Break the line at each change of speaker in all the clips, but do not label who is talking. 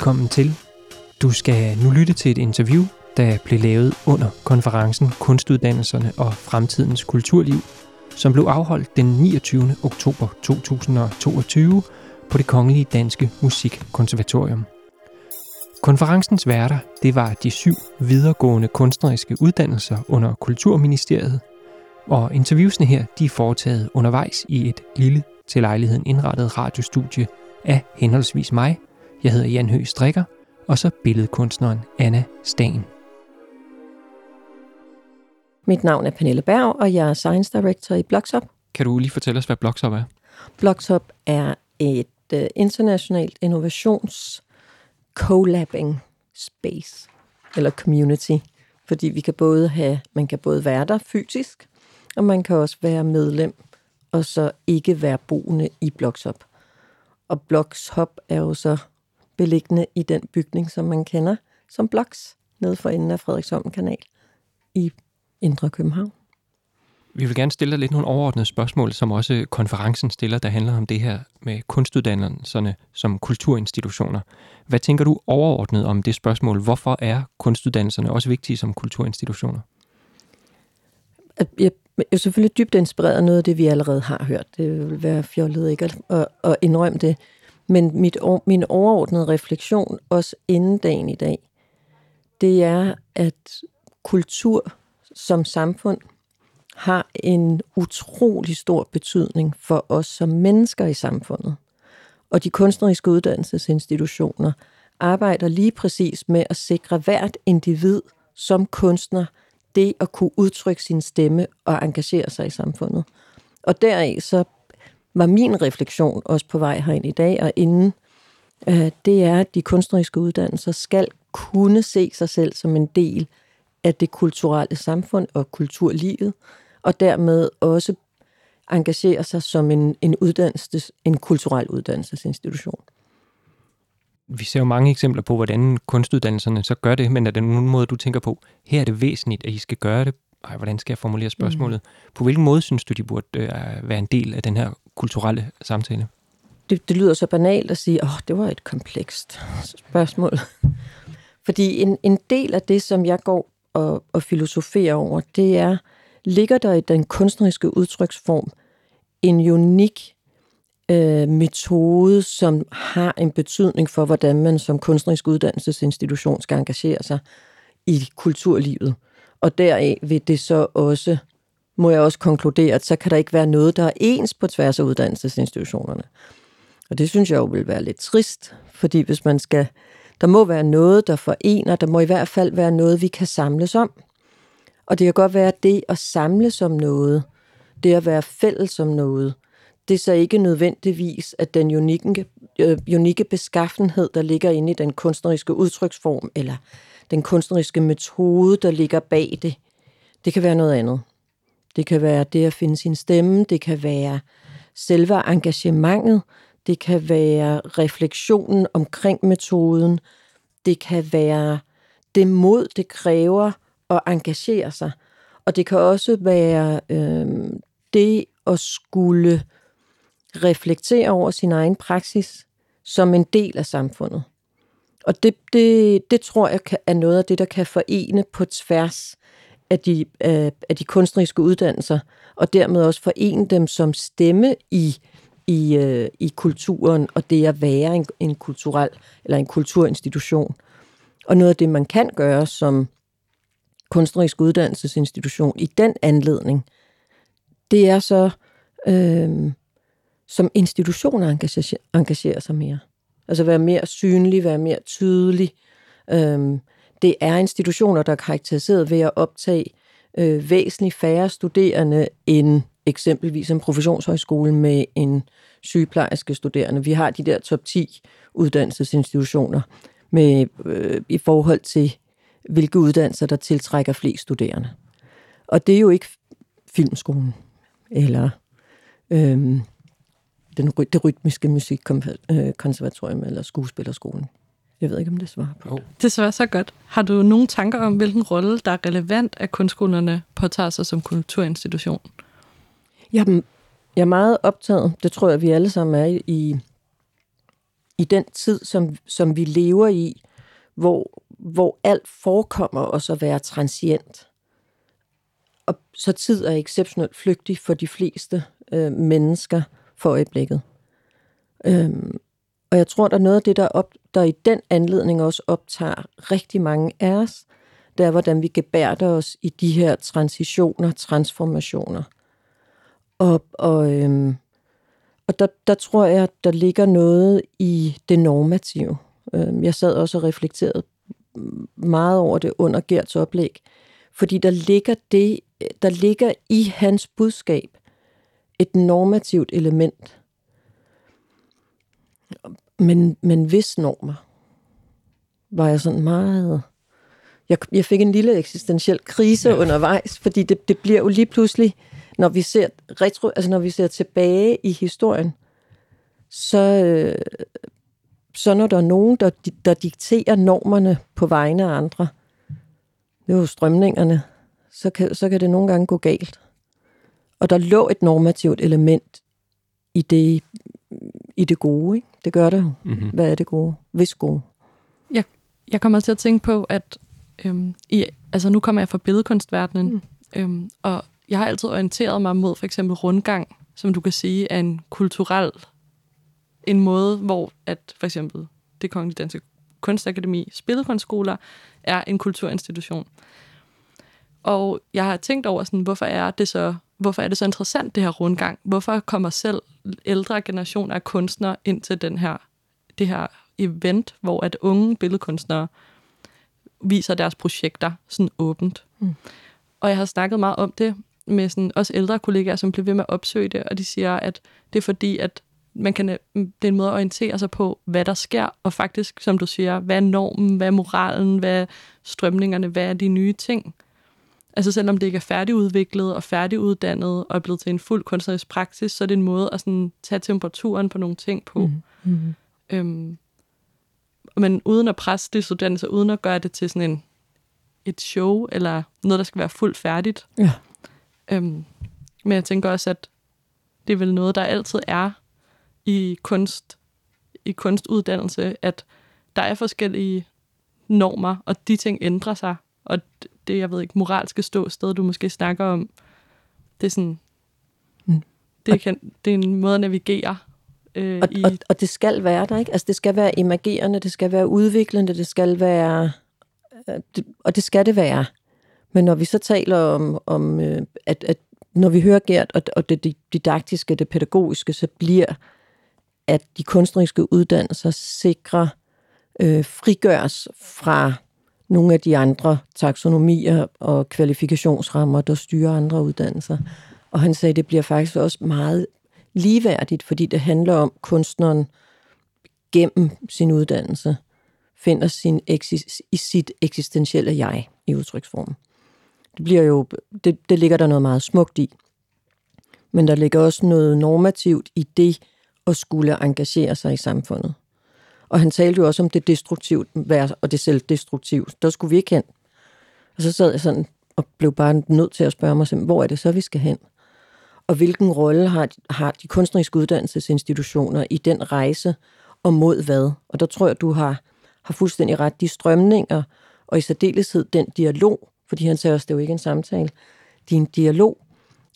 Velkommen til. Du skal nu lytte til et interview, der blev lavet under konferencen Kunstuddannelserne og Fremtidens Kulturliv, som blev afholdt den 29. oktober 2022 på det Kongelige Danske Musikkonservatorium. Konferencens værter, det var de syv videregående kunstneriske uddannelser under Kulturministeriet, og interviewsene her, de er foretaget undervejs i et lille til lejligheden indrettet radiostudie af henholdsvis mig, jeg hedder Jan Høgh Strikker, og så billedkunstneren Anna Stagen.
Mit navn er Pernille Berg, og jeg er Science Director i Bloxup.
Kan du lige fortælle os, hvad Bloxup er?
Bloxup er et uh, internationalt innovations collabing space, eller community, fordi vi kan både have, man kan både være der fysisk, og man kan også være medlem, og så ikke være boende i Bloxhop. Og Bloxhop er jo så beliggende i den bygning, som man kender som Blox, nede for enden af Frederiksholm Kanal i Indre København.
Vi vil gerne stille dig lidt nogle overordnede spørgsmål, som også konferencen stiller, der handler om det her med kunstuddannelserne som kulturinstitutioner. Hvad tænker du overordnet om det spørgsmål? Hvorfor er kunstuddannelserne også vigtige som kulturinstitutioner?
Jeg er selvfølgelig dybt inspireret af noget af det, vi allerede har hørt. Det vil være fjollet ikke at, at indrømme det. Men mit, min overordnede refleksion, også inden dagen i dag, det er, at kultur som samfund har en utrolig stor betydning for os som mennesker i samfundet. Og de kunstneriske uddannelsesinstitutioner arbejder lige præcis med at sikre hvert individ som kunstner det at kunne udtrykke sin stemme og engagere sig i samfundet. Og deraf så var min refleksion også på vej herind i dag og inden, øh, det er, at de kunstneriske uddannelser skal kunne se sig selv som en del af det kulturelle samfund og kulturlivet, og dermed også engagere sig som en, en, uddannelses, en kulturel uddannelsesinstitution.
Vi ser jo mange eksempler på, hvordan kunstuddannelserne så gør det, men er der nogen måde, du tænker på, her er det væsentligt, at I skal gøre det? Ej, hvordan skal jeg formulere spørgsmålet? Mm. På hvilken måde synes du, de burde øh, være en del af den her kulturelle samtale?
Det, det lyder så banalt at sige, åh, oh, det var et komplekst spørgsmål. Fordi en, en del af det, som jeg går og, og filosoferer over, det er, ligger der i den kunstneriske udtryksform en unik øh, metode, som har en betydning for, hvordan man som kunstnerisk uddannelsesinstitution skal engagere sig i kulturlivet. Og deraf vil det så også, må jeg også konkludere, at så kan der ikke være noget, der er ens på tværs af uddannelsesinstitutionerne. Og det synes jeg jo vil være lidt trist, fordi hvis man skal, der må være noget, der forener, der må i hvert fald være noget, vi kan samles om. Og det kan godt være, at det at samles om noget, det at være fælles om noget, det er så ikke nødvendigvis, at den unikke, øh, unikke beskaffenhed, der ligger inde i den kunstneriske udtryksform, eller den kunstneriske metode, der ligger bag det, det kan være noget andet. Det kan være det at finde sin stemme, det kan være selve engagementet, det kan være refleksionen omkring metoden, det kan være det mod, det kræver at engagere sig. Og det kan også være øh, det at skulle reflektere over sin egen praksis som en del af samfundet. Og det, det, det tror jeg er noget af det, der kan forene på tværs af de, af, af de kunstneriske uddannelser, og dermed også forene dem som stemme i, i, øh, i kulturen, og det at være en, en kulturel eller en kulturinstitution. Og noget af det, man kan gøre som kunstnerisk uddannelsesinstitution i den anledning, det er så øh, som institutioner engagerer, engagerer sig mere. Altså være mere synlig, være mere tydelig. Øhm, det er institutioner, der er karakteriseret ved at optage øh, væsentligt færre studerende end eksempelvis en professionshøjskole med en sygeplejerske studerende. Vi har de der top 10 uddannelsesinstitutioner med, øh, i forhold til hvilke uddannelser, der tiltrækker flest studerende. Og det er jo ikke filmskolen, eller øh, den, det rytmiske musikkonservatorium, eller skuespillerskolen. Jeg ved ikke, om det svarer på
det. Det svarer så godt. Har du nogle tanker om, hvilken rolle, der er relevant, at kunstskolerne påtager sig som kulturinstitution?
Jeg, jeg er meget optaget, det tror jeg, vi alle sammen er i, i den tid, som, som vi lever i, hvor, hvor alt forekommer os at være transient. Og så tid er exceptionelt flygtig for de fleste øh, mennesker for øjeblikket. Øhm, og jeg tror, der er noget af det, der, op, der i den anledning også optager rigtig mange af os, det er, hvordan vi gebærder os i de her transitioner, transformationer. Og, og, øhm, og der, der tror jeg, der ligger noget i det normative. Øhm, jeg sad også og reflekterede meget over det under Gerts oplæg, fordi der ligger, det, der ligger i hans budskab et normativt element. Men, men hvis normer, var jeg sådan meget... Jeg, jeg fik en lille eksistentiel krise ja. undervejs, fordi det, det bliver jo lige pludselig, når vi ser retro, altså når vi ser tilbage i historien, så, øh, så når der er nogen, der, der dikterer normerne på vegne af andre, det er jo strømningerne, så kan, så kan det nogle gange gå galt. Og der lå et normativt element i det, i det gode, ikke? Det gør det jo. Mm-hmm. Hvad er det gode? Hvis gode?
Jeg, jeg kommer til at tænke på, at øhm, i, altså nu kommer jeg fra billedkunstverdenen, mm. øhm, og jeg har altid orienteret mig mod for eksempel rundgang, som du kan sige er en kulturel en måde, hvor at for eksempel det Kongelige Danske Kunstakademi, Billedkunstskoler, er en kulturinstitution. Og jeg har tænkt over, sådan, hvorfor er det så hvorfor er det så interessant, det her rundgang? Hvorfor kommer selv ældre generationer af kunstnere ind til den her, det her event, hvor at unge billedkunstnere viser deres projekter sådan åbent? Mm. Og jeg har snakket meget om det med sådan, også ældre kollegaer, som bliver ved med at opsøge det, og de siger, at det er fordi, at man kan, det er en måde at orientere sig på, hvad der sker, og faktisk, som du siger, hvad er normen, hvad er moralen, hvad er strømningerne, hvad er de nye ting? Altså selvom det ikke er færdigudviklet og færdiguddannet og er blevet til en fuld kunstnerisk praksis, så er det en måde at sådan tage temperaturen på nogle ting på. Mm. hmm Øhm, men uden at presse det studerende, så uden at gøre det til sådan en, et show, eller noget, der skal være fuldt færdigt. Ja. Øhm, men jeg tænker også, at det er vel noget, der altid er i kunst, i kunstuddannelse, at der er forskellige normer, og de ting ændrer sig. Og det, jeg ved ikke, moralske ståsted, du måske snakker om, det er sådan, mm. det, kan, det er en måde at navigere
øh, og, i... Og, og det skal være der, ikke? Altså det skal være imagerende, det skal være udviklende, det skal være... Øh, det, og det skal det være. Men når vi så taler om, om øh, at, at når vi hører Gert, og, og det, det didaktiske, det pædagogiske, så bliver, at de kunstneriske uddannelser sikrer, øh, frigøres fra nogle af de andre taksonomier og kvalifikationsrammer, der styrer andre uddannelser. Og han sagde, at det bliver faktisk også meget ligeværdigt, fordi det handler om kunstneren gennem sin uddannelse finder sin eksis, i sit eksistentielle jeg i udtryksformen. Det bliver jo, det, det ligger der noget meget smukt i. Men der ligger også noget normativt i det at skulle engagere sig i samfundet. Og han talte jo også om det destruktivt og det selvdestruktivt. Der skulle vi ikke hen. Og så sad jeg sådan og blev bare nødt til at spørge mig selv, hvor er det så, vi skal hen? Og hvilken rolle har, har de kunstneriske uddannelsesinstitutioner i den rejse, og mod hvad? Og der tror jeg, du har, har fuldstændig ret. De strømninger, og i særdeleshed den dialog, fordi han sagde også, det er jo ikke en samtale, din dialog.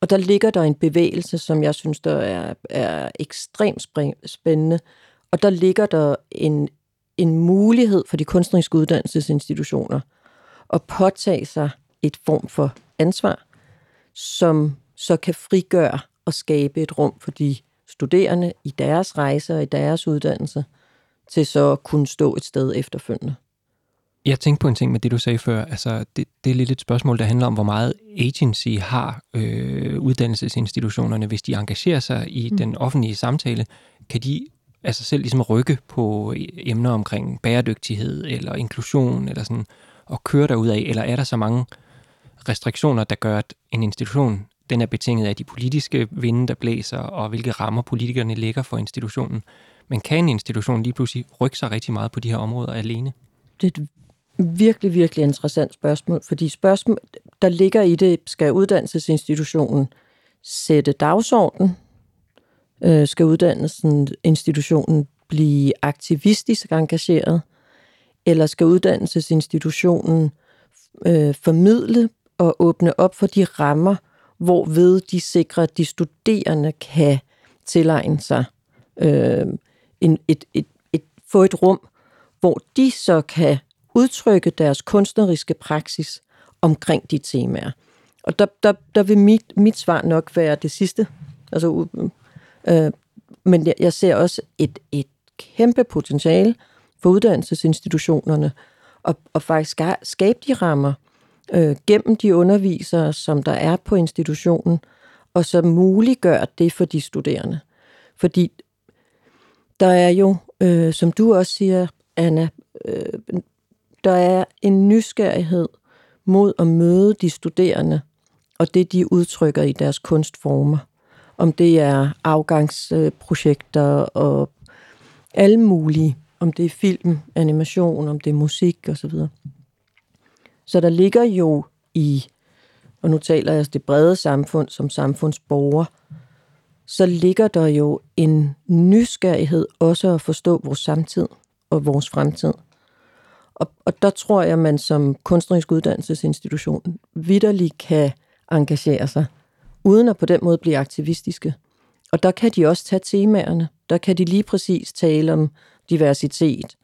Og der ligger der en bevægelse, som jeg synes, der er, er ekstremt spændende, og der ligger der en, en mulighed for de kunstneriske uddannelsesinstitutioner at påtage sig et form for ansvar, som så kan frigøre og skabe et rum for de studerende i deres rejser og i deres uddannelse, til så at kunne stå et sted efterfølgende.
Jeg tænkte på en ting med det, du sagde før. Altså, det, det er lidt et spørgsmål, der handler om, hvor meget agency har øh, uddannelsesinstitutionerne, hvis de engagerer sig i mm. den offentlige samtale. Kan de altså selv ligesom rykke på e-, emner omkring bæredygtighed eller inklusion eller sådan, og køre derud af, eller er der så mange restriktioner, der gør, at en institution den er betinget af de politiske vinde, der blæser, og hvilke rammer politikerne lægger for institutionen. Men kan en institution lige pludselig rykke sig rigtig meget på de her områder alene?
Det er et virkelig, virkelig interessant spørgsmål, fordi spørgsmål, der ligger i det, skal uddannelsesinstitutionen sætte dagsordenen, øh, skal uddannelsen institutionen blive aktivistisk engageret, eller skal uddannelsesinstitutionen øh, formidle og åbne op for de rammer, hvorved de sikrer, at de studerende kan tilegne sig øh, en, et, et, et, få et rum, hvor de så kan udtrykke deres kunstneriske praksis omkring de temaer. Og der, der, der vil mit, mit svar nok være det sidste. Altså, øh, men jeg, jeg ser også et, et kæmpe potentiale for uddannelsesinstitutionerne og, og faktisk skabe de rammer øh, gennem de undervisere, som der er på institutionen, og så muliggør det for de studerende. Fordi der er jo, øh, som du også siger, Anna, øh, der er en nysgerrighed mod at møde de studerende og det, de udtrykker i deres kunstformer. Om det er afgangsprojekter og alle mulige, om det er film, animation, om det er musik osv. Så der ligger jo i, og nu taler jeg det brede samfund som samfundsborger, så ligger der jo en nysgerrighed også at forstå vores samtid og vores fremtid. Og, og der tror jeg, at man som kunstnerisk uddannelsesinstitution vidderligt kan engagere sig, uden at på den måde blive aktivistiske. Og der kan de også tage temaerne. Der kan de lige præcis tale om diversitet,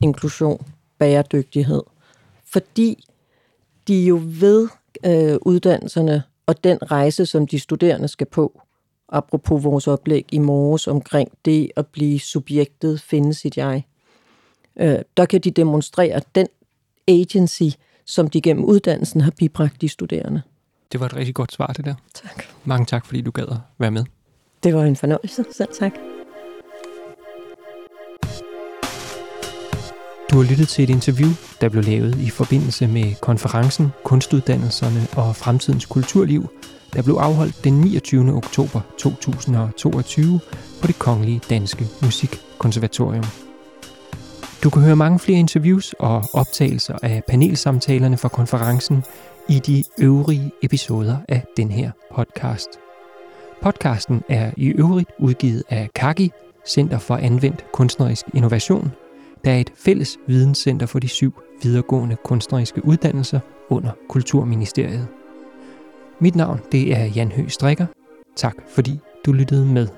inklusion, bæredygtighed. Fordi de jo ved øh, uddannelserne og den rejse, som de studerende skal på, apropos vores oplæg i morges omkring det at blive subjektet, finde sit jeg, øh, der kan de demonstrere den agency, som de gennem uddannelsen har bibragt de studerende.
Det var et rigtig godt svar, det der.
Tak.
Mange tak, fordi du gad at være med.
Det var en fornøjelse. Selv tak.
Du har lyttet til et interview, der blev lavet i forbindelse med konferencen Kunstuddannelserne og Fremtidens Kulturliv, der blev afholdt den 29. oktober 2022 på det Kongelige Danske Musikkonservatorium. Du kan høre mange flere interviews og optagelser af panelsamtalerne fra konferencen i de øvrige episoder af den her podcast. Podcasten er i øvrigt udgivet af Kaki, Center for Anvendt Kunstnerisk Innovation, der er et fælles videnscenter for de syv videregående kunstneriske uddannelser under Kulturministeriet. Mit navn det er Jan Høgh Strikker. Tak fordi du lyttede med.